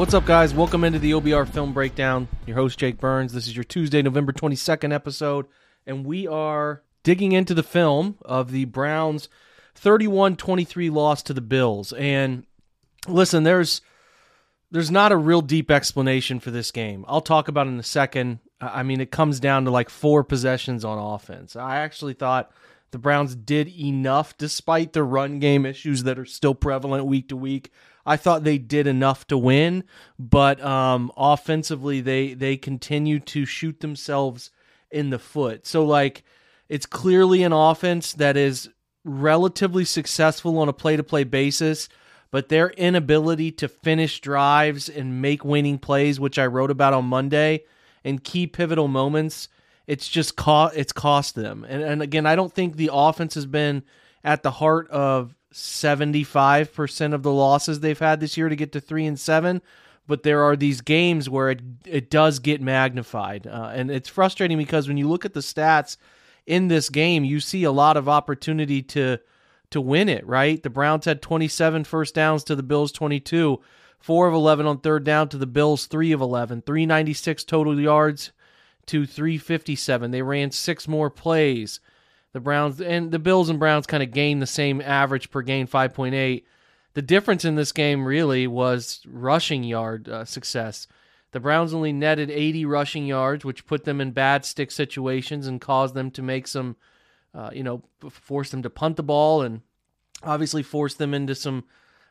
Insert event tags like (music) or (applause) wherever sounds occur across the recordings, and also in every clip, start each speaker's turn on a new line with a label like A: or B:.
A: What's up, guys? Welcome into the OBR Film Breakdown. Your host, Jake Burns. This is your Tuesday, November 22nd episode, and we are digging into the film of the Browns' 31 23 loss to the Bills. And listen, there's. There's not a real deep explanation for this game. I'll talk about in a second. I mean, it comes down to like four possessions on offense. I actually thought the Browns did enough despite the run game issues that are still prevalent week to week. I thought they did enough to win, but um, offensively they they continue to shoot themselves in the foot. So like it's clearly an offense that is relatively successful on a play-to-play basis, but their inability to finish drives and make winning plays, which I wrote about on Monday, and key pivotal moments, it's just cost it's cost them. And and again, I don't think the offense has been at the heart of 75% of the losses they've had this year to get to 3 and 7, but there are these games where it it does get magnified. Uh, and it's frustrating because when you look at the stats in this game, you see a lot of opportunity to to win it, right? The Browns had 27 first downs to the Bills 22, 4 of 11 on third down to the Bills 3 of 11, 396 total yards to 357. They ran six more plays. The Browns and the Bills and Browns kind of gained the same average per game 5.8. The difference in this game really was rushing yard uh, success. The Browns only netted 80 rushing yards, which put them in bad stick situations and caused them to make some, uh, you know, force them to punt the ball and obviously force them into some,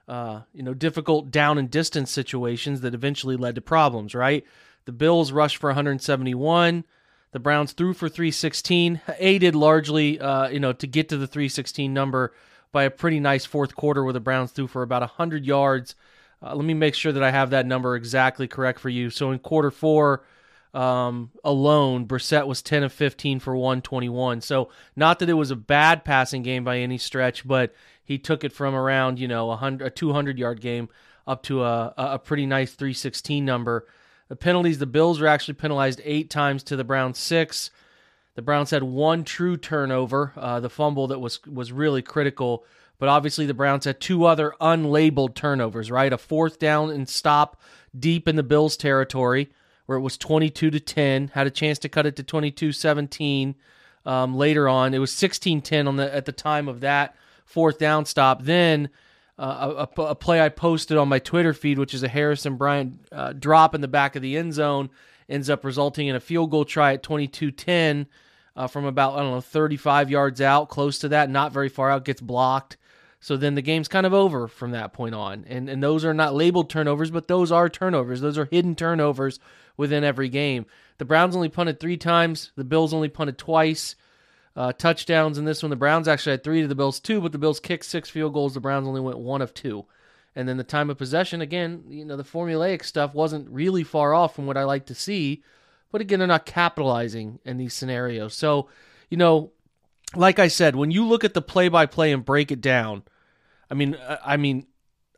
A: uh, you know, difficult down and distance situations that eventually led to problems. Right? The Bills rushed for 171. The Browns threw for 316, aided largely, uh, you know, to get to the 316 number by a pretty nice fourth quarter where the Browns threw for about 100 yards. Uh, let me make sure that I have that number exactly correct for you. So in quarter four um, alone, Brissett was 10 of 15 for 121. So not that it was a bad passing game by any stretch, but he took it from around, you know, a, 100, a 200 yard game up to a, a pretty nice 316 number. The penalties, the Bills were actually penalized eight times to the Browns six. The Browns had one true turnover, uh, the fumble that was was really critical. But obviously, the Browns had two other unlabeled turnovers. Right, a fourth down and stop deep in the Bills' territory, where it was 22 to 10. Had a chance to cut it to 22-17 um, later on. It was 16-10 on the at the time of that fourth down stop. Then uh, a, a play I posted on my Twitter feed, which is a Harrison Bryant uh, drop in the back of the end zone, ends up resulting in a field goal try at 22 10 uh, from about, I don't know, 35 yards out, close to that, not very far out, gets blocked. So then the game's kind of over from that point on. And, and those are not labeled turnovers, but those are turnovers. Those are hidden turnovers within every game. The Browns only punted three times, the Bills only punted twice uh, touchdowns in this one. The Browns actually had three to the Bills two, but the Bills kicked six field goals. The Browns only went one of two. And then the time of possession, again, you know, the formulaic stuff wasn't really far off from what I like to see. But again, they're not capitalizing in these scenarios. So, you know, like I said, when you look at the play by play and break it down, I mean, I mean,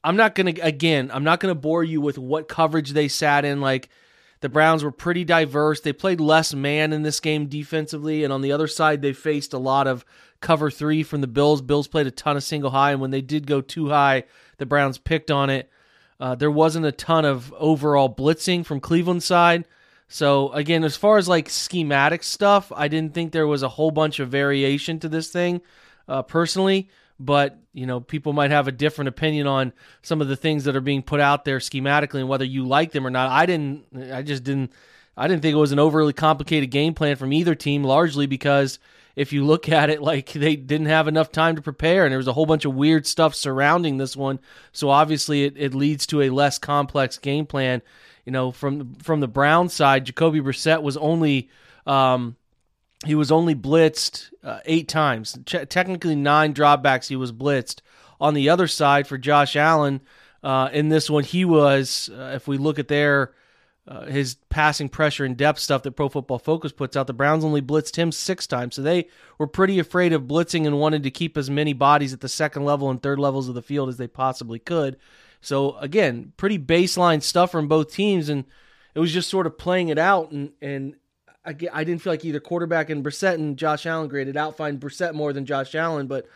A: I'm not gonna again, I'm not gonna bore you with what coverage they sat in. Like the Browns were pretty diverse. They played less man in this game defensively, and on the other side, they faced a lot of cover three from the Bills. Bills played a ton of single high, and when they did go too high, the Browns picked on it. Uh, there wasn't a ton of overall blitzing from Cleveland side. So again, as far as like schematic stuff, I didn't think there was a whole bunch of variation to this thing, uh, personally. But you know, people might have a different opinion on some of the things that are being put out there schematically and whether you like them or not. I didn't. I just didn't. I didn't think it was an overly complicated game plan from either team, largely because if you look at it, like they didn't have enough time to prepare, and there was a whole bunch of weird stuff surrounding this one. So obviously, it, it leads to a less complex game plan. You know, from from the Brown side, Jacoby Brissett was only um, he was only blitzed uh, eight times. Ch- technically, nine dropbacks he was blitzed. On the other side, for Josh Allen, uh, in this one, he was. Uh, if we look at their uh, his passing pressure and depth stuff that Pro Football Focus puts out, the Browns only blitzed him six times. So they were pretty afraid of blitzing and wanted to keep as many bodies at the second level and third levels of the field as they possibly could. So again, pretty baseline stuff from both teams, and it was just sort of playing it out. And and I, I didn't feel like either quarterback and Brissett and Josh Allen graded out. Find Brissett more than Josh Allen, but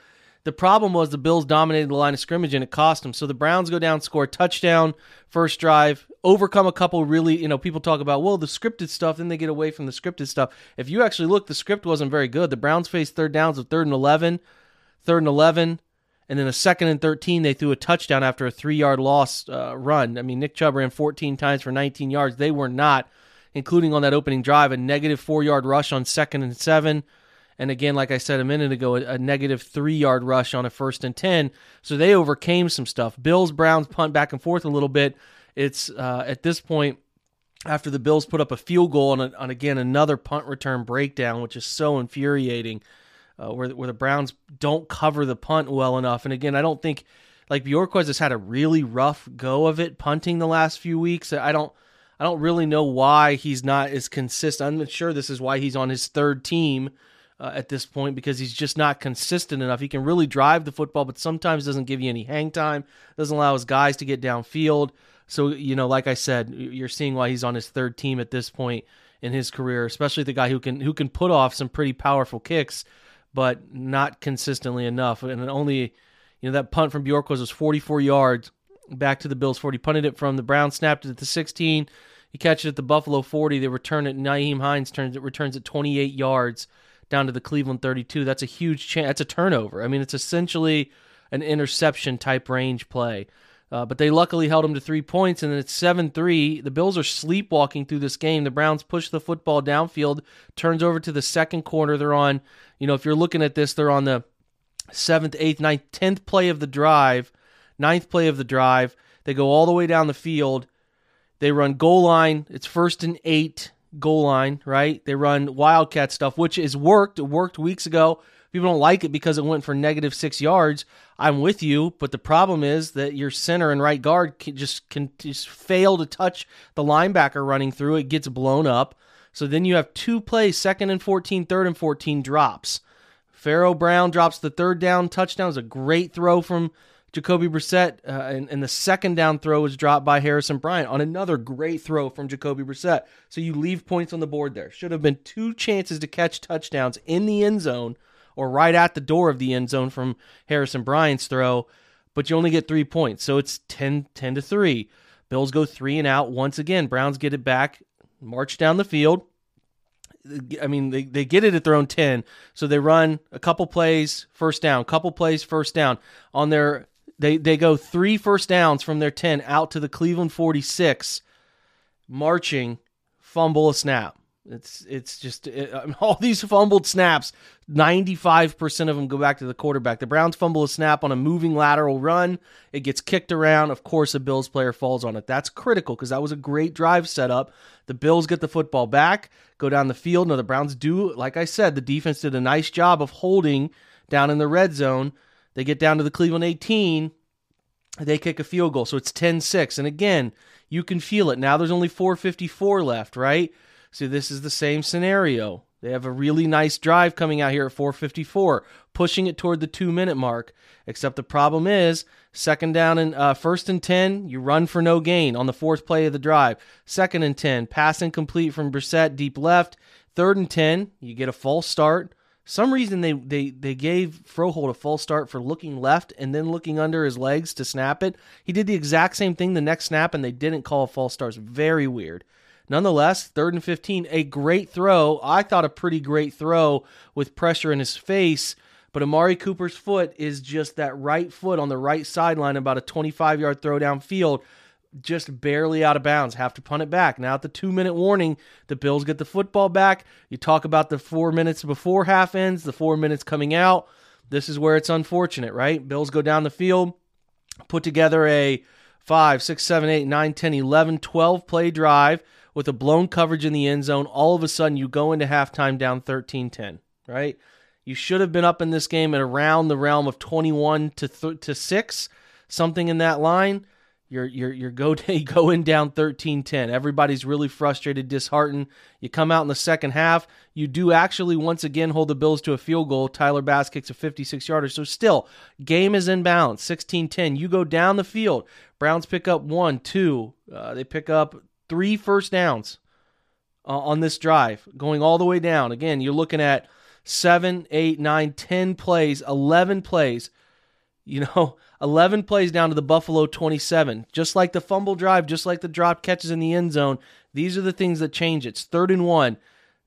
A: the problem was the Bills dominated the line of scrimmage and it cost them. So the Browns go down, score touchdown, first drive, overcome a couple really, you know, people talk about, well, the scripted stuff, then they get away from the scripted stuff. If you actually look, the script wasn't very good. The Browns faced third downs of third and 11, third and 11, and then a second and 13, they threw a touchdown after a three yard loss uh, run. I mean, Nick Chubb ran 14 times for 19 yards. They were not, including on that opening drive, a negative four yard rush on second and seven and again, like I said a minute ago, a, negative three yard rush on a first and 10. So they overcame some stuff. Bills, Browns punt back and forth a little bit. It's uh, at this point, after the Bills put up a field goal on, a, on again another punt return breakdown, which is so infuriating, uh, where, where the Browns don't cover the punt well enough. And again, I don't think like Bojorquez has had a really rough go of it punting the last few weeks. I don't. I don't really know why he's not as consistent. I'm sure this is why he's on his third team uh, at this point because he's just not consistent enough. He can really drive the football, but sometimes doesn't give you any hang time, doesn't allow his guys to get downfield. So, you know, like I said, you're seeing why he's on his third team at this point in his career, especially the guy who can who can put off some pretty powerful kicks, but not consistently enough. And only, you know, that punt from Bjork was 44 yards back to the Bills 40. Punted it from the Browns, snapped it at the 16. He catches it at the Buffalo 40. They return it. Nyheim Hines turns it returns it 28 yards down to the Cleveland 32. That's a huge chance. That's a turnover. I mean, it's essentially an interception type range play. Uh, but they luckily held them to three points, and then it's 7 3. The Bills are sleepwalking through this game. The Browns push the football downfield, turns over to the second quarter. They're on, you know, if you're looking at this, they're on the seventh, eighth, ninth, tenth play of the drive, ninth play of the drive. They go all the way down the field. They run goal line. It's first and eight goal line, right? They run wildcat stuff, which has worked. It worked weeks ago. People don't like it because it went for negative six yards. I'm with you, but the problem is that your center and right guard can just can just fail to touch the linebacker running through. It gets blown up. So then you have two plays, second and 14, third and 14 drops. Pharaoh Brown drops the third down touchdown. It's a great throw from Jacoby Brissett, uh, and, the second down throw was dropped by Harrison Bryant on another great throw from Jacoby Brissett. So you leave points on the board there. Should have been two chances to catch touchdowns in the end zone or right at the door of the end zone from Harrison Bryant's throw, but you only get three points. So it's 10, 10 to 3. Bills go three and out once again. Browns get it back, march down the field. I mean, they, they get it at their own 10. So they run a couple plays, first down, couple plays, first down. On their they they go three first downs from their 10 out to the Cleveland 46 marching fumble a snap. It's it's just it, (laughs) all these fumbled snaps. Ninety five percent of them go back to the quarterback. The Browns fumble a snap on a moving lateral run. It gets kicked around. Of course, a Bills player falls on it. That's critical because that was a great drive setup. The Bills get the football back, go down the field. Now the Browns do, like I said, the defense did a nice job of holding down in the red zone. They get down to the Cleveland 18. They kick a field goal. So it's 10 6. And again, you can feel it. Now there's only 454 left, right? So this is the same scenario. They have a really nice drive coming out here at 454, pushing it toward the two minute mark. Except the problem is, second down and uh, first and 10, you run for no gain on the fourth play of the drive. Second and 10, pass incomplete from Brissett deep left. Third and 10, you get a false start some reason they they they gave Froholdt a full start for looking left and then looking under his legs to snap it. He did the exact same thing the next snap, and they didn't call a false start. It's very weird. Nonetheless, third and 15, a great throw. I thought a pretty great throw with pressure in his face, but Amari Cooper's foot is just that right foot on the right sideline, about a 25 yard throw downfield, just barely out of bounds. Have to punt it back. Now, at the two minute warning, the Bills get the football back. You talk about the four minutes before half ends, the four minutes coming out. This is where it's unfortunate, right? Bills go down the field, put together a 5, 6, 7, 8, 9, 10, 11, 12 play drive with a blown coverage in the end zone. All of a sudden, you go into halftime down 13 10, right? You should have been up in this game at around the realm of 21 to, th- to 6, something in that line. You're you're you're go (laughs) going down 13-10. Everybody's really frustrated, disheartened. You come out in the second half, you do actually once again hold the Bills to a field goal. Tyler Bass kicks a 56-yarder. So still, game is in balance. 16-10. You go down the field. Browns pick up one, two. Uh, they pick up three first downs uh, on this drive, going all the way down. Again, you're looking at seven, eight, nine, ten plays, 11 plays. You know, (laughs) 11 plays down to the Buffalo 27. Just like the fumble drive, just like the drop catches in the end zone, these are the things that change. It's third and one.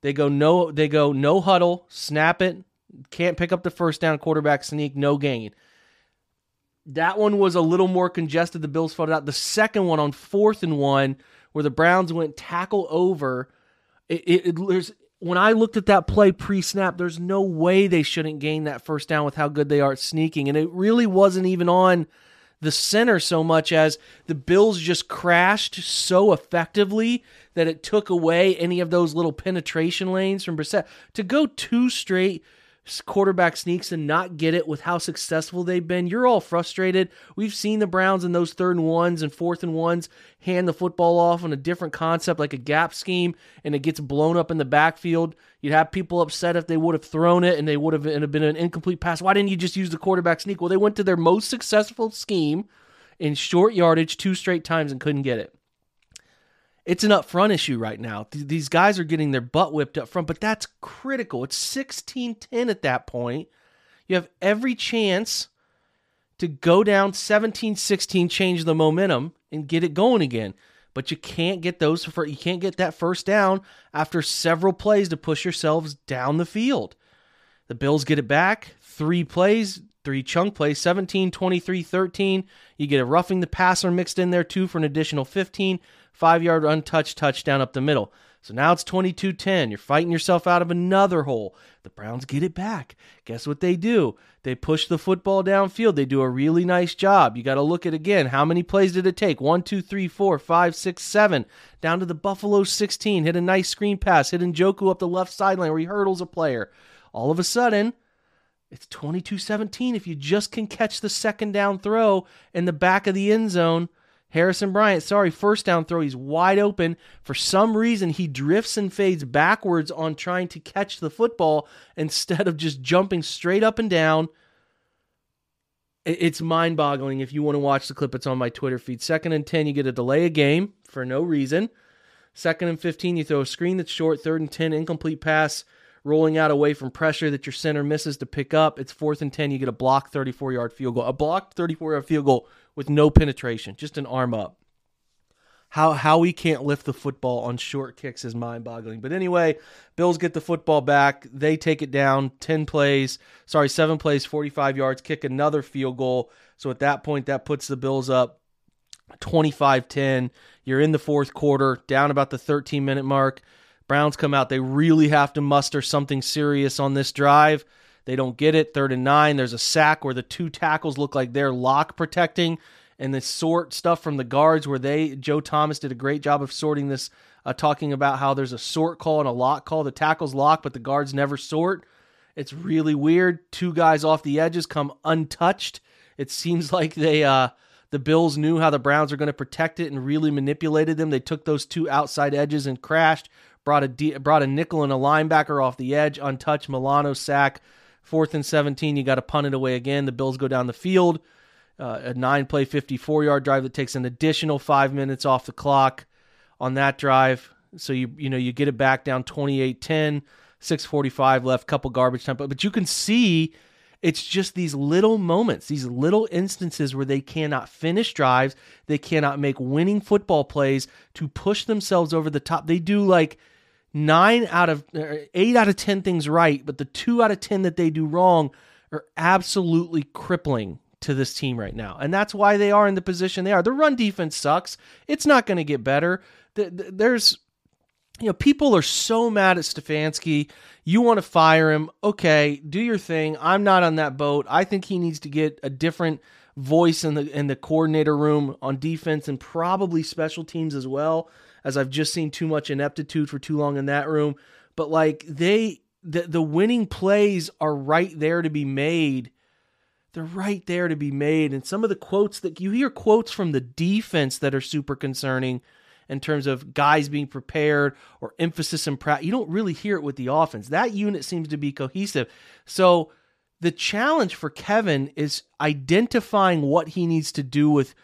A: They go no they go no huddle, snap it, can't pick up the first down, quarterback sneak, no gain. That one was a little more congested. The Bills fought it out. The second one on fourth and one, where the Browns went tackle over, it, it, it there's when I looked at that play pre snap, there's no way they shouldn't gain that first down with how good they are at sneaking. And it really wasn't even on the center so much as the Bills just crashed so effectively that it took away any of those little penetration lanes from Brissett. To go two straight quarterback sneaks and not get it with how successful they've been. You're all frustrated. We've seen the Browns in those third and ones and fourth and ones hand the football off on a different concept like a gap scheme and it gets blown up in the backfield. You'd have people upset if they would have thrown it and they would have been an incomplete pass. Why didn't you just use the quarterback sneak? Well, they went to their most successful scheme in short yardage two straight times and couldn't get it it's an upfront issue right now. These guys are getting their butt whipped up front, but that's critical. It's 16 10 at that point. You have every chance to go down 17 16, change the momentum, and get it going again. But you can't get those for you can't get that first down after several plays to push yourselves down the field. The Bills get it back, three plays, three chunk plays, 17, 23, 13. You get a roughing the passer mixed in there too for an additional 15 five yard untouched touchdown up the middle. So now it's 22 10. You're fighting yourself out of another hole. The Browns get it back. Guess what they do? They push the football downfield. They do a really nice job. You got to look at again how many plays did it take? One, two, three, four, five, six, seven. Down to the Buffalo 16. Hit a nice screen pass. Hit Njoku up the left sideline where he hurdles a player. All of a sudden, it's 22 17. If you just can catch the second down throw in the back of the end zone, Harrison Bryant, sorry, first down throw. He's wide open. For some reason, he drifts and fades backwards on trying to catch the football instead of just jumping straight up and down. It's mind boggling. If you want to watch the clip, it's on my Twitter feed. Second and 10, you get a delay a game for no reason. Second and 15, you throw a screen that's short. Third and 10, incomplete pass rolling out away from pressure that your center misses to pick up. It's fourth and 10, you get a blocked 34 yard field goal. A blocked 34 yard field goal with no penetration, just an arm up. How how he can't lift the football on short kicks is mind-boggling. But anyway, Bills get the football back. They take it down 10 plays, sorry, 7 plays, 45 yards, kick another field goal. So at that point that puts the Bills up 25-10. You're in the fourth quarter, down about the 13 minute mark. Browns come out. They really have to muster something serious on this drive. They don't get it. Third and nine. There's a sack where the two tackles look like they're lock protecting, and the sort stuff from the guards where they Joe Thomas did a great job of sorting this, uh, talking about how there's a sort call and a lock call. The tackles lock, but the guards never sort. It's really weird. Two guys off the edges come untouched. It seems (laughs) like they uh, the Bills knew how the Browns are going to protect it and really manipulated them. They took those two outside edges and crashed. Brought a brought a nickel and a linebacker off the edge, untouched. Milano sack. Fourth and 17, you got to punt it away again. The Bills go down the field. Uh, a nine play, 54 yard drive that takes an additional five minutes off the clock on that drive. So you you know you get it back down 28 10, 645 left, couple garbage time. But, but you can see It's just these little moments, these little instances where they cannot finish drives, they cannot make winning football plays to push themselves over the top. They do like nine out of er, eight out of 10 things right, but the two out of 10 that they do wrong are absolutely crippling to this team right now. And that's why they are in the position they are. The run defense sucks. It's not going to get better. There's you know, people are so mad at Stefanski. You want to fire him. Okay, do your thing. I'm not on that boat. I think he needs to get a different voice in the in the coordinator room on defense and probably special teams as well, as I've just seen too much ineptitude for too long in that room. But like they the the winning plays are right there to be made. They're right there to be made. And some of the quotes that you hear quotes from the defense that are super concerning in terms of guys being prepared or emphasis in practice. You don't really hear it with the offense. That unit seems to be cohesive. So the challenge for Kevin is identifying what he needs to do with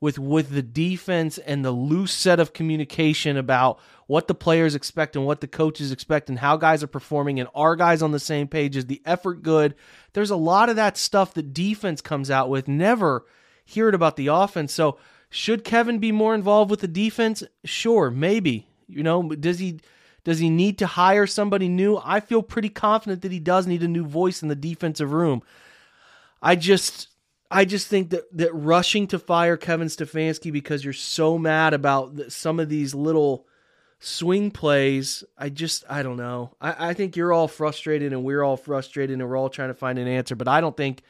A: with with the defense and the loose set of communication about what the players expect and what the coaches expect and how guys are performing and are guys on the same page is the effort good there's a lot of that stuff that defense comes out with never hear it about the offense so should Kevin be more involved with the defense? Sure, maybe. You know, does he does he need to hire somebody new? I feel pretty confident that he does need a new voice in the defensive room. I just I just think that that rushing to fire Kevin Stefanski because you're so mad about some of these little swing plays, I just I don't know. I, I think you're all frustrated and we're all frustrated and we're all trying to find an answer, but I don't think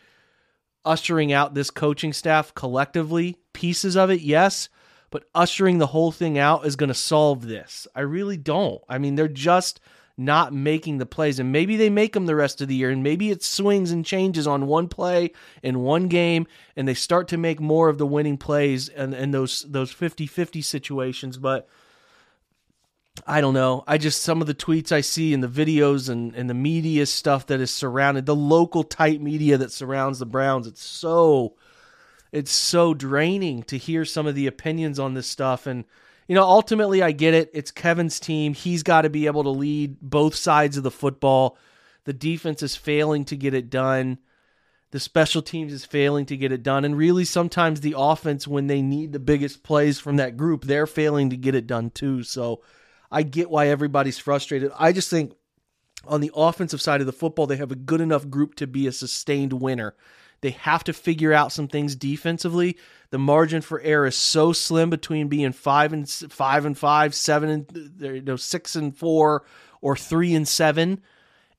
A: ushering out this coaching staff collectively, pieces of it, yes, but ushering the whole thing out is going to solve this. I really don't. I mean, they're just not making the plays, and maybe they make them the rest of the year, and maybe it swings and changes on one play in one game, and they start to make more of the winning plays and, and those those 50-50 situations, but I don't know. I just some of the tweets I see and the videos and, and the media stuff that is surrounded the local type media that surrounds the Browns. It's so it's so draining to hear some of the opinions on this stuff and you know ultimately I get it. It's Kevin's team. He's got to be able to lead both sides of the football. The defense is failing to get it done. The special teams is failing to get it done and really sometimes the offense when they need the biggest plays from that group, they're failing to get it done too. So I get why everybody's frustrated. I just think on the offensive side of the football, they have a good enough group to be a sustained winner. They have to figure out some things defensively. The margin for error is so slim between being five and five and five, seven and you know six and four, or three and seven,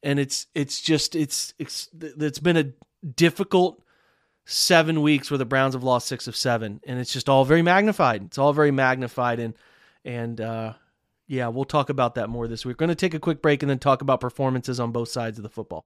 A: and it's it's just it's it's it's been a difficult seven weeks where the Browns have lost six of seven, and it's just all very magnified. It's all very magnified, and and uh, yeah, we'll talk about that more this week. We're going to take a quick break and then talk about performances on both sides of the football.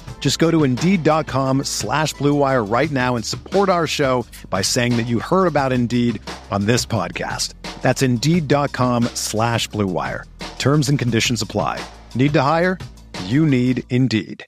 B: Just go to Indeed.com slash BlueWire right now and support our show by saying that you heard about Indeed on this podcast. That's Indeed.com slash BlueWire. Terms and conditions apply. Need to hire? You need Indeed.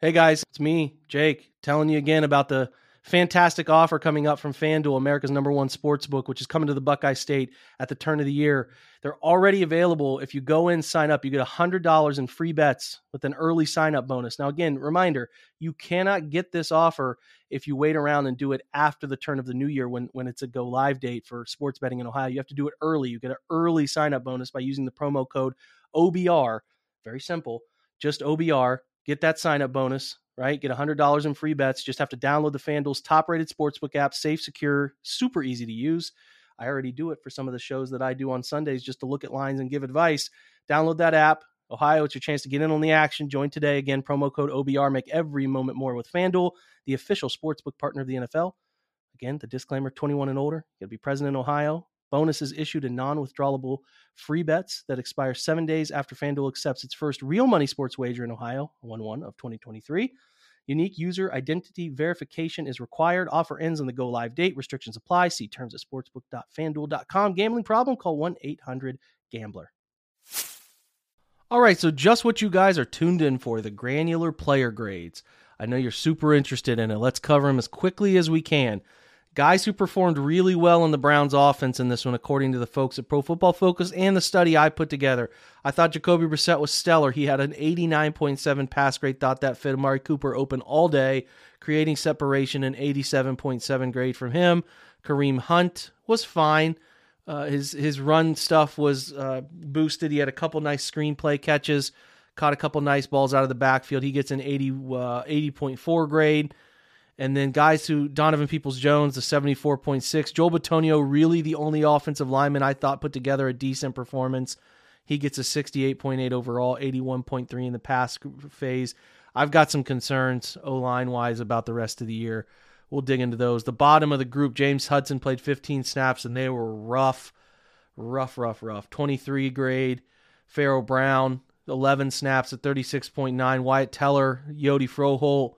A: Hey guys, it's me, Jake, telling you again about the fantastic offer coming up from FanDuel, America's number one sports book, which is coming to the Buckeye State at the turn of the year. They're already available. If you go in, sign up, you get $100 in free bets with an early sign up bonus. Now, again, reminder you cannot get this offer if you wait around and do it after the turn of the new year when, when it's a go live date for sports betting in Ohio. You have to do it early. You get an early sign up bonus by using the promo code OBR. Very simple, just OBR get that sign up bonus, right? Get $100 in free bets. Just have to download the FanDuel's top rated sportsbook app, safe, secure, super easy to use. I already do it for some of the shows that I do on Sundays just to look at lines and give advice. Download that app. Ohio, it's your chance to get in on the action. Join today. Again, promo code OBR. Make every moment more with FanDuel, the official sportsbook partner of the NFL. Again, the disclaimer 21 and older. You got to be present in Ohio. Bonuses issued in non withdrawable free bets that expire seven days after FanDuel accepts its first real money sports wager in Ohio, 1 1 of 2023. Unique user identity verification is required. Offer ends on the go live date. Restrictions apply. See terms at sportsbook.fanduel.com. Gambling problem? Call 1 800 Gambler. All right, so just what you guys are tuned in for the granular player grades. I know you're super interested in it. Let's cover them as quickly as we can. Guys who performed really well in the Browns offense in this one, according to the folks at Pro Football Focus and the study I put together. I thought Jacoby Brissett was stellar. He had an 89.7 pass grade, thought that fit Amari Cooper open all day, creating separation, an 87.7 grade from him. Kareem Hunt was fine. Uh, his his run stuff was uh, boosted. He had a couple nice screenplay catches, caught a couple nice balls out of the backfield. He gets an 80 uh, 80.4 grade. And then guys who Donovan Peoples Jones, the 74.6. Joel Bitonio, really the only offensive lineman I thought put together a decent performance. He gets a 68.8 overall, 81.3 in the pass phase. I've got some concerns O line wise about the rest of the year. We'll dig into those. The bottom of the group, James Hudson played 15 snaps and they were rough, rough, rough, rough. 23 grade. Pharaoh Brown, 11 snaps at 36.9. Wyatt Teller, Hjalte Froholdt,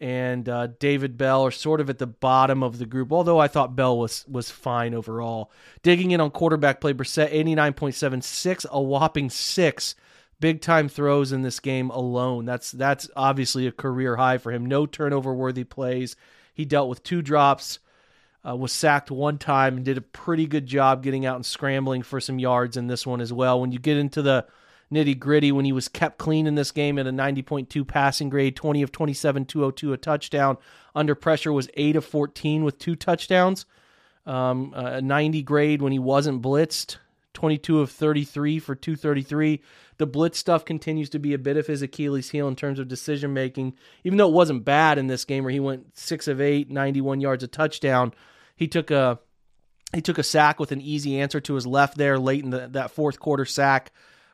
A: and uh, David Bell are sort of at the bottom of the group. Although I thought Bell was was fine overall. Digging in on quarterback play, Brissett 89.76, a whopping six big time throws in this game alone. That's that's obviously a career high for him. No turnover worthy plays. He dealt with two drops, uh, was sacked one time, and did a pretty good job getting out and scrambling for some yards in this one as well. When you get into the nitty gritty, when he was kept clean in this game at a 90.2 passing grade, 20 of 27, 202, a touchdown. Under pressure was 8 of 14 with two touchdowns. Um, a 90 grade when he wasn't blitzed, 22 of 33 for 233. The blitz stuff continues to be a bit of his Achilles heel in terms of decision making. Even though it wasn't bad in this game where he went 6 of 8, 91 yards a touchdown, he took a he took a sack with an easy answer to his left there late in the, that fourth quarter sack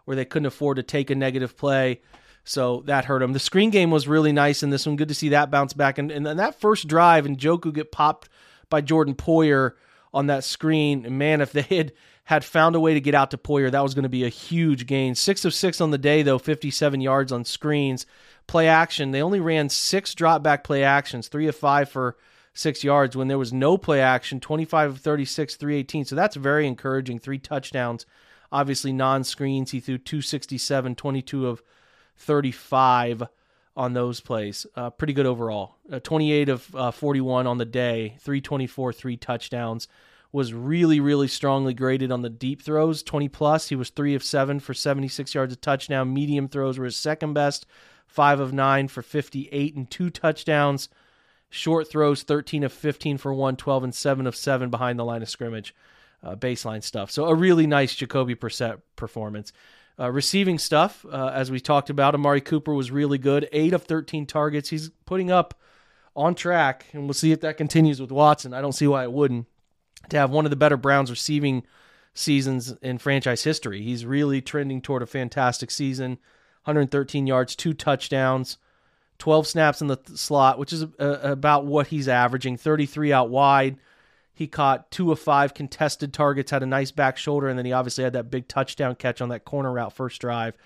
A: where they couldn't afford to take a negative play. So that hurt them. The screen game was really nice in this one. Good to see that bounce back. And, and that first drive, Njoku get popped by Jordan Poyer on that screen. And man, if they had had found a way to get out to Poyer, that was going to be a huge gain. Six of six on the day, though, 57 yards on screens. Play action, they only ran six drop back play actions, three of five for six yards. When there was no play action, 25 of 36, 318. So that's very encouraging. Three touchdowns. Obviously, non screens. He threw 267, 22 of 35 on those plays. Uh, pretty good overall. Uh, 28 of uh, 41 on the day, 324, three touchdowns. Was really, really strongly graded on the deep throws, 20 plus. He was three of seven for 76 yards a touchdown. Medium throws were his second best, five of nine for 58 and two touchdowns. Short throws, 13 of 15 for 112 and seven of seven behind the line of scrimmage. Uh, baseline stuff. So a really nice Jacoby Brissett performance. Uh, receiving stuff, uh, as we talked about, Amari Cooper was really good. Eight of 13 targets. He's putting up on track, and we'll see if that continues with Watson. I don't see why it wouldn't. To have one of the better Browns receiving seasons in franchise history. He's really trending toward a fantastic season. 113 yards, two touchdowns, 12 snaps in the th- slot, which is about what he's averaging. 33 out wide. He caught two of five contested targets, had a nice back shoulder, and then he obviously had that big touchdown catch on that corner route first drive.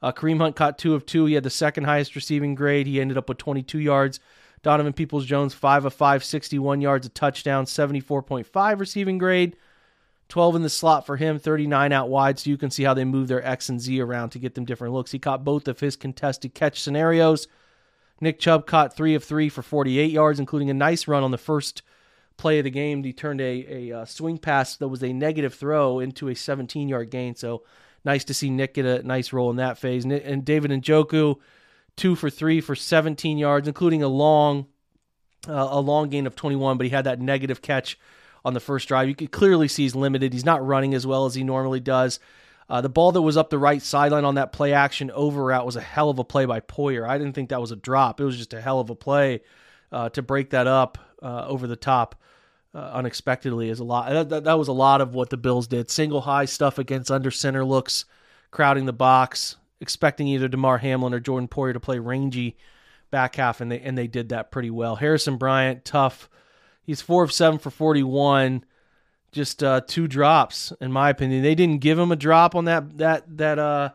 A: Uh, Kareem Hunt caught two of two. He had the second highest receiving grade. He ended up with 22 yards. Donovan Peoples Jones, 5 of 5, 61 yards, a touchdown, 74.5 receiving grade. 12 in the slot for him, 39 out wide. So you can see how they move their X and Z around to get them different looks. He caught both of his contested catch scenarios. Nick Chubb caught 3 of 3 for 48 yards, including a nice run on the first play of the game. He turned a, a, uh, swing pass that was a negative throw into a 17 yard gain. So nice to see Nick get a nice role in that phase. And David Njoku, two for three for 17 yards, including a long, uh, a long gain of 21. But he had that negative catch on the first drive. You could clearly see he's limited. He's not running as well as he normally does. Uh, the ball that was up the right sideline on that play action over route was a hell of a play by Poyer. I didn't think that was a drop. It was just a hell of a play uh, to break that up uh, over the top uh, unexpectedly. Is a lot. That, that, was a lot of what the Bills did. Single high stuff against under center looks, crowding the box, expecting either Damar Hamlin or Jordan Poyer to play rangy back half, and they and they did that pretty well. Harrison Bryant, tough. He's four of seven for forty one just uh, two drops in my opinion. They didn't give him a drop on that that that uh,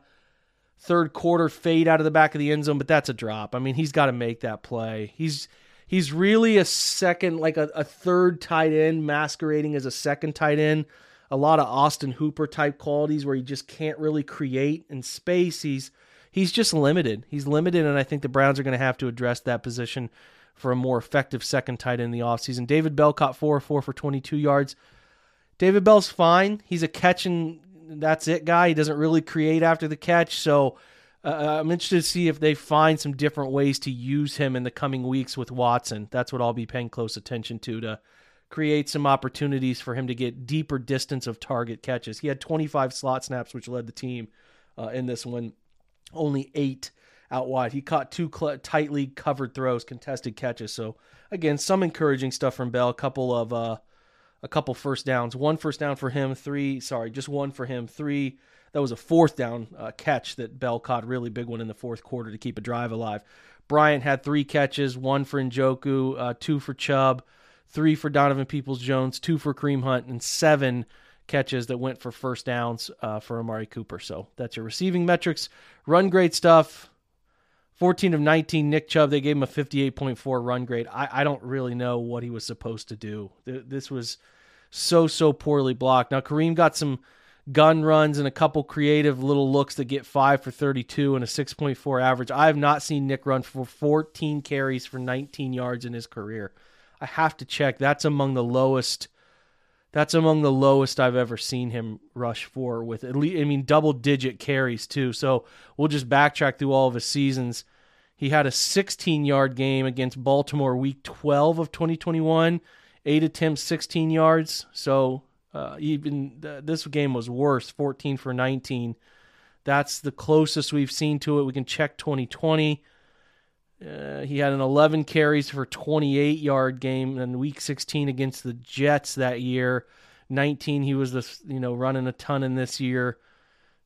A: third quarter fade out of the back of the end zone, but that's a drop. I mean, he's got to make that play. He's he's really a second, like a, a third tight end masquerading as a second tight end. A lot of Austin Hooper type qualities where he just can't really create in space. He's he's just limited. He's limited, and I think the Browns are going to have to address that position for a more effective second tight end in the offseason. David Bell caught four four for 22 yards. David Bell's fine. He's a catch and that's it guy. He doesn't really create after the catch. So uh, I'm interested to see if they find some different ways to use him in the coming weeks with Watson. That's what I'll be paying close attention to to create some opportunities for him to get deeper distance of target catches. He had 25 slot snaps, which led the team uh, in this one. Only eight out wide. He caught two cl- tightly covered throws, contested catches. So again, some encouraging stuff from Bell. A couple of uh, a couple first downs. One first down for him, three, sorry, just one for him, three. That was a fourth down uh, catch that Bell caught, really big one in the fourth quarter to keep a drive alive. Bryant had three catches, one for Njoku, uh, two for Chubb, three for Donovan Peoples Jones, two for Kareem Hunt, and seven catches that went for first downs uh, for Amari Cooper. So that's your receiving metrics. Run great stuff. 14 of 19, Nick Chubb. They gave him a 58.4 run grade. I, I don't really know what he was supposed to do. This was so, so poorly blocked. Now, Kareem got some gun runs and a couple creative little looks that get 5 for 32 and a 6.4 average. I have not seen Nick run for 14 carries for 19 yards in his career. I have to check. That's among the lowest. That's among the lowest I've ever seen him rush for with at least I mean double digit carries too. So we'll just backtrack through all of his seasons. He had a 16 yard game against Baltimore week 12 of 2021, eight attempts, 16 yards. So uh, even th- this game was worse, 14 for 19. That's the closest we've seen to it. We can check 2020. Uh, he had an 11 carries for 28 yard game in week 16 against the Jets that year. 19 he was the you know running a ton in this year.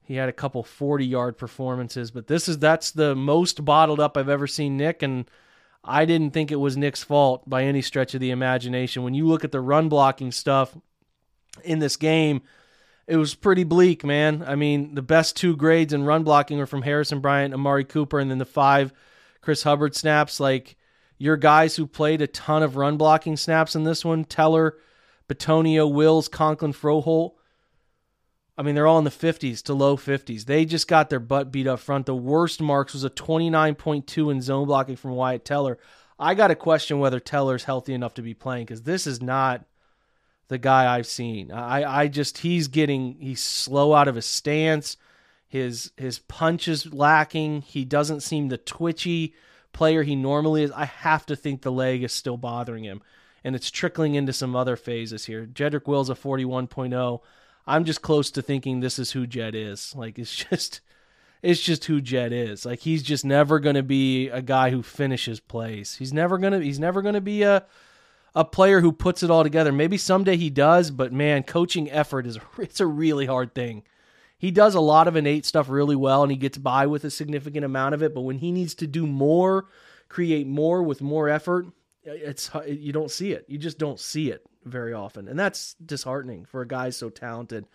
A: He had a couple 40 yard performances, but this is that's the most bottled up I've ever seen Nick and I didn't think it was Nick's fault by any stretch of the imagination. When you look at the run blocking stuff in this game, it was pretty bleak, man. I mean, the best two grades in run blocking were from Harrison Bryant, Amari Cooper, and then the five Chris Hubbard snaps. Like your guys who played a ton of run blocking snaps in this one, Teller, Bitonio, Wills, Conklin, Froholdt. I mean, they're all in the 50s to low 50s. They just got their butt beat up front. The worst marks was a 29.2 in zone blocking from Wyatt Teller. I got to question whether Teller's healthy enough to be playing because this is not the guy I've seen. I, I just, he's getting, he's slow out of his stance. His, his punch is lacking. He doesn't seem the twitchy player he normally is. I have to think the leg is still bothering him. And it's trickling into some other phases here. Jedrick Wills a 41.0. I'm just close to thinking this is who Jed is. Like it's (laughs) just it's just who Jed is. Like he's just never going to be a guy who finishes plays. He's never going to he's never going to be a a player who puts it all together. Maybe someday he does, but man, coaching effort is (laughs) it's a really hard thing. He does a lot of innate stuff really well and he gets by with a significant amount of it, but when he needs to do more, create more with more effort, it's you don't see it. You just don't see it very often. And that's disheartening for a guy so talented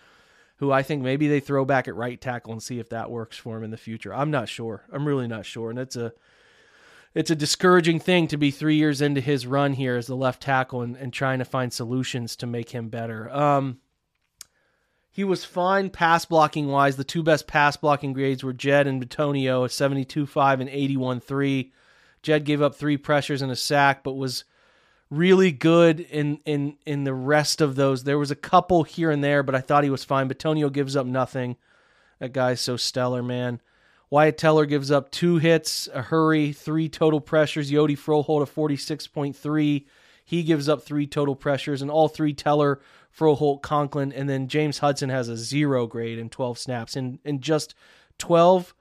A: who I think maybe they throw back at right tackle and see if that works for him in the future. I'm not sure. I'm really not sure. And it's a it's a discouraging thing to be three years into his run here as the left tackle and, and trying to find solutions to make him better. Um, he was fine pass blocking wise. The two best pass blocking grades were Jed and Bitonio, a 72.5 and 81.3. Jed gave up three pressures and a sack, but was really good in in in the rest of those. There was a couple here and there, but I thought he was fine. Bitonio gives up nothing. That guy's so stellar, man. Wyatt Teller gives up two hits, a hurry, three total pressures. Hjalte Froholdt a 46.3. He gives up three total pressures, and all three Teller, Froholdt, Conklin, and then James Hudson has a zero grade in 12 snaps. In, in just 12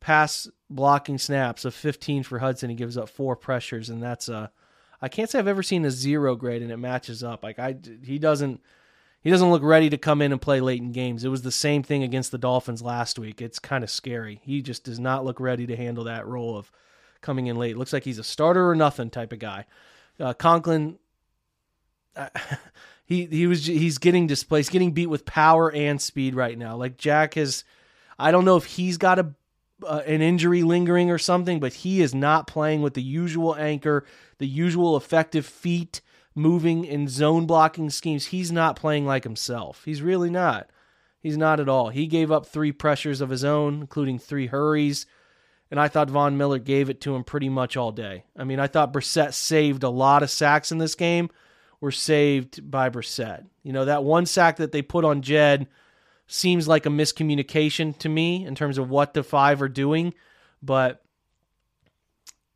A: pass blocking snaps of 15 for Hudson, he gives up four pressures, and that's a. I can't say I've ever seen a zero grade and it matches up. Like I, he doesn't, he doesn't look ready to come in and play late in games. It was the same thing against the Dolphins last week. It's kind of scary. He just does not look ready to handle that role of coming in late. Looks like he's a starter or nothing type of guy. Uh, Conklin, uh, (laughs) he he was he's getting displaced, getting beat with power and speed right now. Like Jack has, I don't know if he's got a uh, an injury lingering or something, but he is not playing with the usual anchor, the usual effective feet moving in zone blocking schemes. He's not playing like himself. He's really not. He's not at all. He gave up three pressures of his own, including three hurries and I thought Von Miller gave it to him pretty much all day. I mean, I thought Brissett saved a lot of sacks in this game, were saved by Brissett. You know, that one sack that they put on Jed seems like a miscommunication to me in terms of what the five are doing, but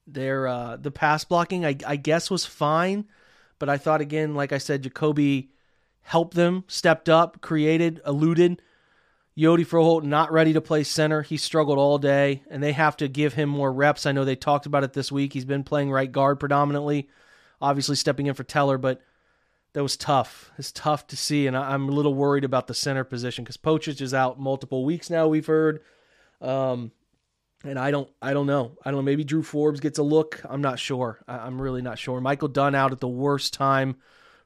A: their uh, the pass blocking I, I guess was fine, but I thought again, like I said, Jacoby helped them, stepped up, created, eluded Yodi Froholdt not ready to play center. He struggled all day, and they have to give him more reps. I know they talked about it this week. He's been playing right guard predominantly, obviously stepping in for Teller, but that was tough. It's tough to see, and I'm a little worried about the center position because Pocic is out multiple weeks now. We've heard, um, and I don't, I don't know. I don't know. Maybe Drew Forbes gets a look. I'm not sure. I'm really not sure. Michael Dunn out at the worst time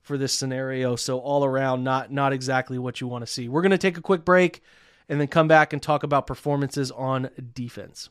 A: for this scenario. So all around, not not exactly what you want to see. We're to take a quick break and then come back and talk about performances on defense.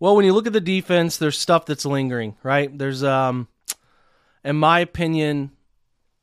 A: Well, when you look at the defense, there's stuff that's lingering, right? There's, um, in my opinion,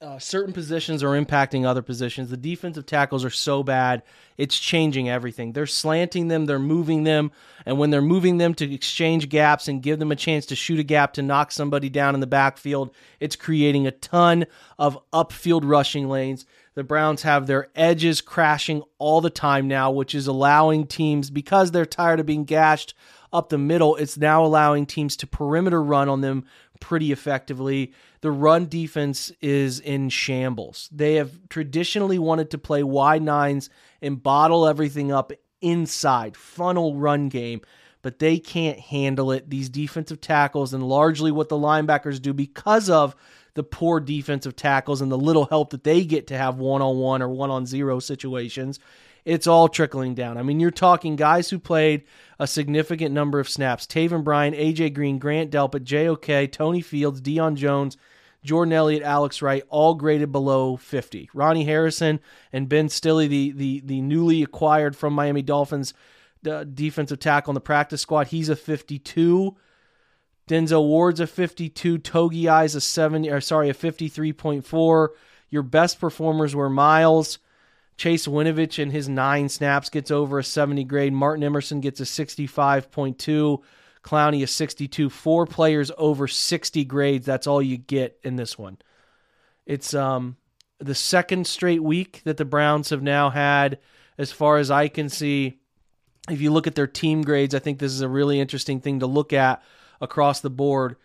A: uh, certain positions are impacting other positions. The defensive tackles are so bad, it's changing everything. They're slanting them, they're moving them, and when they're moving them to exchange gaps and give them a chance to shoot a gap to knock somebody down in the backfield, it's creating a ton of upfield rushing lanes. The Browns have their edges crashing all the time now, which is allowing teams, because they're tired of being gashed up the middle, it's now allowing teams to perimeter run on them pretty effectively. The run defense is in shambles. They have traditionally wanted to play wide nines and bottle everything up inside, funnel run game, but they can't handle it. These defensive tackles and largely what the linebackers do because of the poor defensive tackles and the little help that they get to have one on one or one on zero situations it's all trickling down. I mean, you're talking guys who played a significant number of snaps Taven Bryan, AJ Green, Grant Delpit, JOK, Tony Fields, Deion Jones, Jordan Elliott, Alex Wright, all graded below 50. Ronnie Harrison and Ben Stille, the, the, the newly acquired from Miami Dolphins the defensive tackle on the practice squad, he's a 52. Denzel Ward's a 52. Togiai's a 70, or sorry, a 53.4. Your best performers were Myles, Chase Winovich in his nine snaps gets over a 70 grade. Martin Emerson gets a 65.2. Clowney a 62. Four players over 60 grades. That's all you get in this one. It's um the second straight week that the Browns have now had, as far as I can see. If you look at their team grades, I think this is a really interesting thing to look at across the board.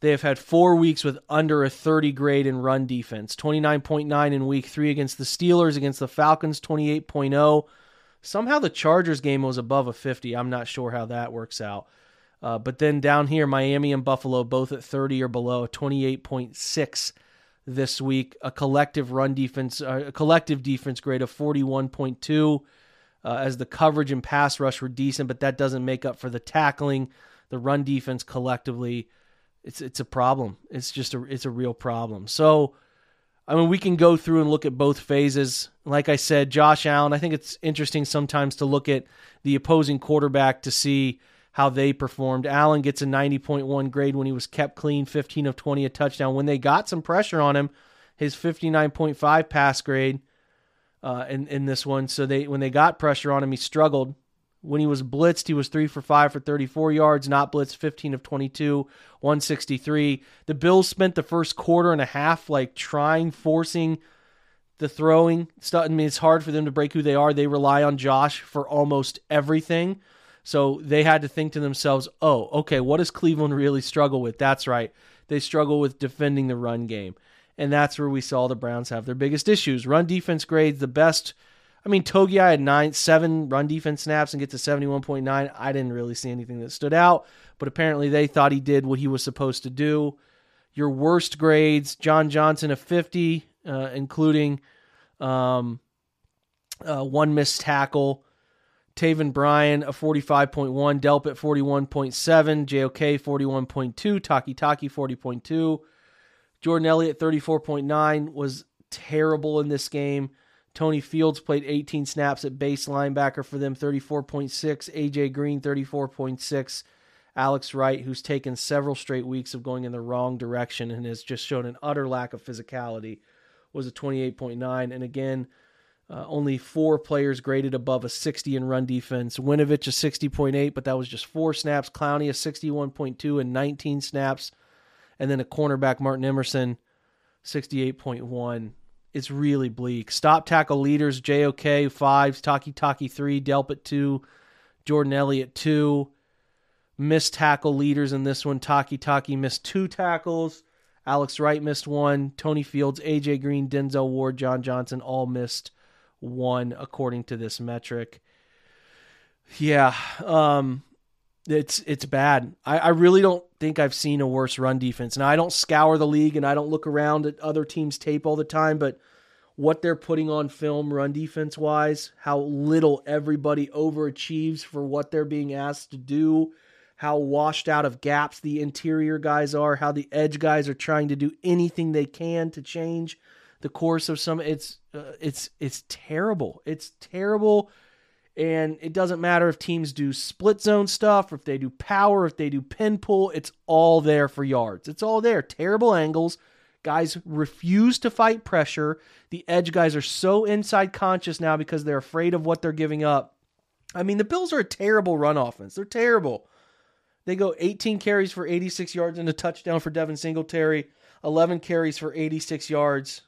A: They have had four weeks with under a 30 grade in run defense 29.9 in week three against the Steelers, against the Falcons, 28.0. Somehow the Chargers game was above a 50. I'm not sure how that works out. Uh, but then down here, Miami and Buffalo both at 30 or below, 28.6 this week. A collective run defense, uh, a collective defense grade of 41.2. Uh, as the coverage and pass rush were decent, but that doesn't make up for the tackling. The run defense collectively, it's it's a problem. It's just a it's a real problem. So, I mean, we can go through and look at both phases. Like I said, Josh Allen. I think it's interesting sometimes to look at the opposing quarterback to see how they performed. Allen gets a 90.1 grade when he was kept clean, 15 of 20, a touchdown. When they got some pressure on him, his 59.5 pass grade uh, in in this one. So they when they got pressure on him, he struggled. When he was blitzed, he was three for five for 34 yards. Not blitzed, 15 of 22, 163. The Bills spent the first quarter and a half like trying, forcing the throwing. I mean, it's hard for them to break who they are. They rely on Josh for almost everything. So they had to think to themselves, oh, okay, what does Cleveland really struggle with? That's right. They struggle with defending the run game. And that's where we saw the Browns have their biggest issues. Run defense grades, the best. I mean, Togiai had nine, seven run defense snaps and get to 71.9. I didn't really see anything that stood out, but apparently they thought he did what he was supposed to do. Your worst grades, John Johnson a 50, uh, including um, uh, one missed tackle. Taven Bryan, a 45.1, Delpit 41.7, JOK 41.2, Takitaki 40.2. Jordan Elliott 34.9 was terrible in this game. Tony Fields played 18 snaps at base linebacker for them, 34.6. AJ Green 34.6. Alex Wright, who's taken several straight weeks of going in the wrong direction and has just shown an utter lack of physicality, was a 28.9. And again, uh, only four players graded above a 60 in run defense. Winovich a 60.8, but that was just four snaps. Clowney a 61.2 and 19 snaps. And then a cornerback, Martin Emerson, 68.1. It's really bleak. Stop tackle leaders, JOK, fives, Takitaki, 3, Delpit, 2, Jordan Elliott, 2. Missed tackle leaders in this one. Takitaki missed two tackles. Alex Wright missed one. Tony Fields, AJ Green, Denzel Ward, John Johnson all missed one according to this metric. Yeah, um, it's it's bad. I, I really don't think I've seen a worse run defense. And I don't scour the league and I don't look around at other teams' tape all the time, but what they're putting on film run defense wise, how little everybody overachieves for what they're being asked to do, how washed out of gaps the interior guys are, how the edge guys are trying to do anything they can to change the course of some it's uh, it's it's terrible. It's terrible and it doesn't matter if teams do split zone stuff, if they do power, if they do pin pull, it's all there for yards. It's all there. Terrible angles. Guys refuse to fight pressure. The edge guys are so inside conscious now because they're afraid of what they're giving up. I mean, the Bills are a terrible run offense. They're terrible. They go 18 carries for 86 yards and a touchdown for Devin Singletary, 11 carries for 86 yards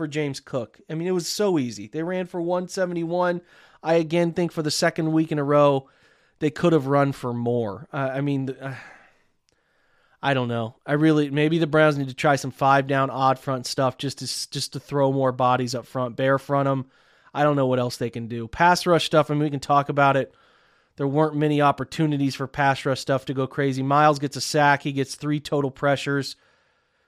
A: for James Cook. I mean, it was so easy. They ran for 171. I again think for the second week in a row, they could have run for more. Uh, I mean, uh, I don't know. I really maybe the Browns need to try some five down odd front stuff just to just to throw more bodies up front, bare front them. I don't know what else they can do. Pass rush stuff. I mean, we can talk about it. There weren't many opportunities for pass rush stuff to go crazy. Myles gets a sack. He gets three total pressures.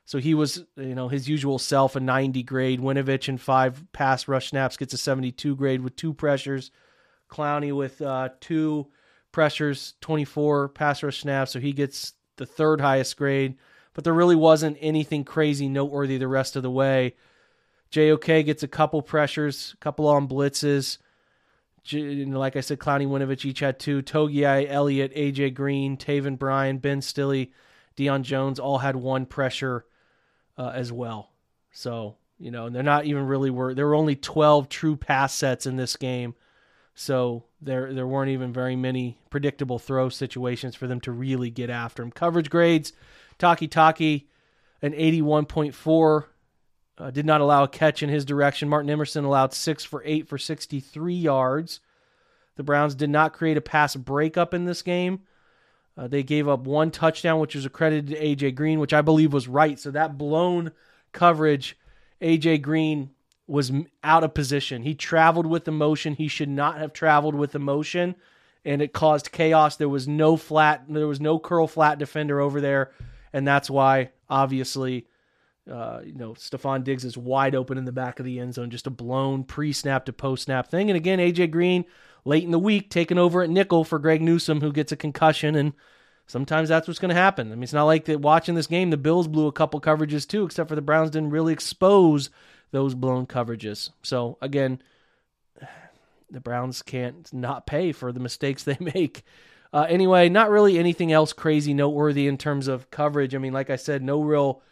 A: So he was, you know, his usual self, a 90 grade. Winovich in five pass rush snaps gets a 72 grade with two pressures. Clowney with uh, two pressures, 24 pass rush snaps. So he gets the third highest grade. But there really wasn't anything crazy noteworthy the rest of the way. JOK gets a couple pressures, a couple on blitzes. Like I said, Clowney Winovich each had two. Togiai, Elliott, AJ Green, Taven Bryan, Ben Stille, Deion Jones all had one pressure uh, as well. So you know, and they're not even really were. There were only twelve true pass sets in this game, so there there weren't even very many predictable throw situations for them to really get after him. Coverage grades: Takitaki, an eighty-one point four. Uh, did not allow a catch in his direction. Martin Emerson allowed six for eight for 63 yards. The Browns did not create a pass breakup in this game. Uh, they gave up one touchdown, which was accredited to AJ Green, which I believe was right. So that blown coverage, AJ Green was out of position. He traveled with emotion. He should not have traveled with emotion. and it caused chaos. There was no flat, there was no curl flat defender over there, and that's why obviously, uh, you know, Stefon Diggs is wide open in the back of the end zone, just a blown pre-snap to post-snap thing. And again, AJ Green late in the week taking over at nickel for Greg Newsome, who gets a concussion, and sometimes that's what's going to happen. I mean, it's not like that watching this game, the Bills blew a couple coverages too, except for the Browns didn't really expose those blown coverages. So again the Browns can't not pay for the mistakes (laughs) they make. Uh, anyway, not really anything else crazy noteworthy in terms of coverage. I mean, like I said, no real,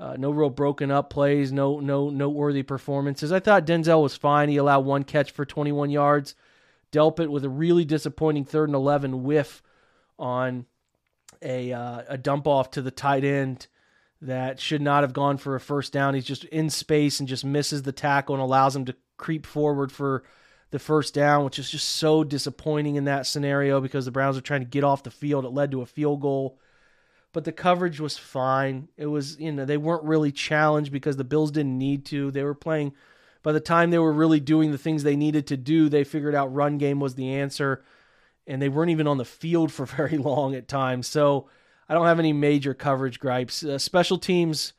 A: uh, no real broken up plays, no no noteworthy performances. I thought Denzel was fine. He allowed one catch for 21 yards. Delpit with a really disappointing third and 11 whiff on a uh, a dump off to the tight end that should not have gone for a first down. He's just in space and just misses the tackle and allows him to creep forward for the first down, which is just so disappointing in that scenario because the Browns are trying to get off the field. It led to a field goal. But the coverage was fine. It was, you know, they weren't really challenged because the Bills didn't need to. They were playing, by the time they were really doing the things they needed to do, they figured out run game was the answer. And they weren't even on the field (laughs) for very long at times. So I don't have any major coverage gripes. Uh, special teams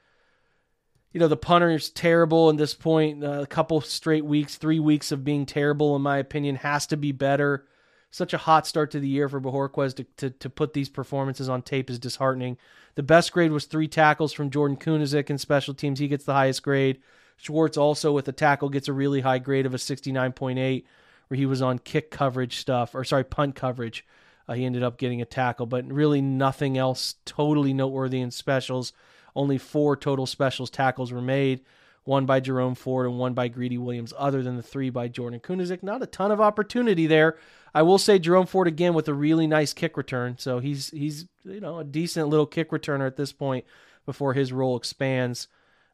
A: you know, the punter's terrible at this point. Uh, a couple straight weeks, three weeks of being terrible, in my opinion, has to be better. Such a hot start to the year for Bojorquez to, to, to put these performances on tape is disheartening. The best grade was three tackles from Jordan Kunaszyk in special teams. He gets the highest grade. Schwartz also with a tackle gets a really high grade of a 69.8, where he was on kick coverage stuff, or sorry, punt coverage. Uh, he ended up getting a tackle, but really nothing else totally noteworthy in specials. Only four total specials tackles were made, one by Jerome Ford and one by Greedy Williams, other than the three by Jordan Kunaszyk. Not a ton of opportunity there. I will say Jerome Ford again with a really nice kick return. So he's he's you know a decent little kick returner at this point before his role expands.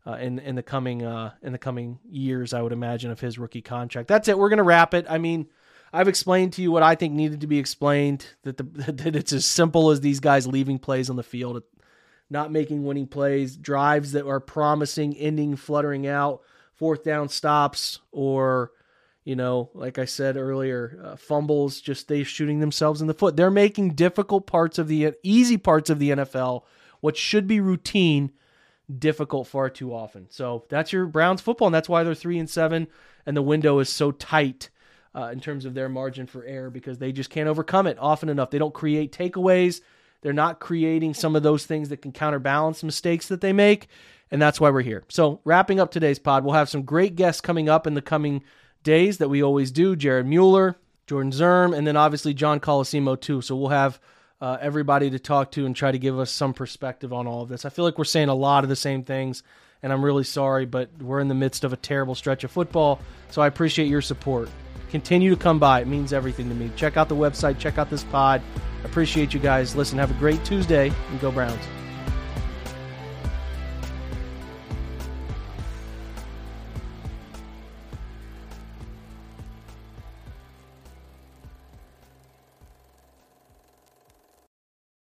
A: Uh, in in the coming uh, in the coming years, I would imagine of his rookie contract. That's it. We're gonna wrap it. I mean, I've explained to you what I think needed to be explained. That the (laughs) that it's as simple as these guys leaving plays on the field not making winning plays, drives that are promising, ending fluttering out, fourth down stops, or, you know, like I said earlier, uh, fumbles, just they shooting themselves in the foot. They're making difficult parts of the easy parts of the NFL, what should be routine, difficult far too often. So that's your Browns football, and that's why they're three and seven, and the window is so tight. Uh, in terms of their margin for error, because they just can't overcome it often enough. They don't create takeaways. They're not creating some of those things that can counterbalance mistakes that they make. And that's why we're here. So, wrapping up today's pod, we'll have some great guests coming up in the coming days that we always do Jared Mueller, Jordan Zirm, and then obviously John Colosimo, too. So, we'll have uh, everybody to talk to and try to give us some perspective on all of this. I feel like we're saying a lot of the same things, and I'm really sorry, but we're in the midst of a terrible stretch of football. So, I appreciate your support. Continue to come by, it means everything to me. Check out the website, check out this pod. Appreciate you guys. Listen, have a great Tuesday and go Browns.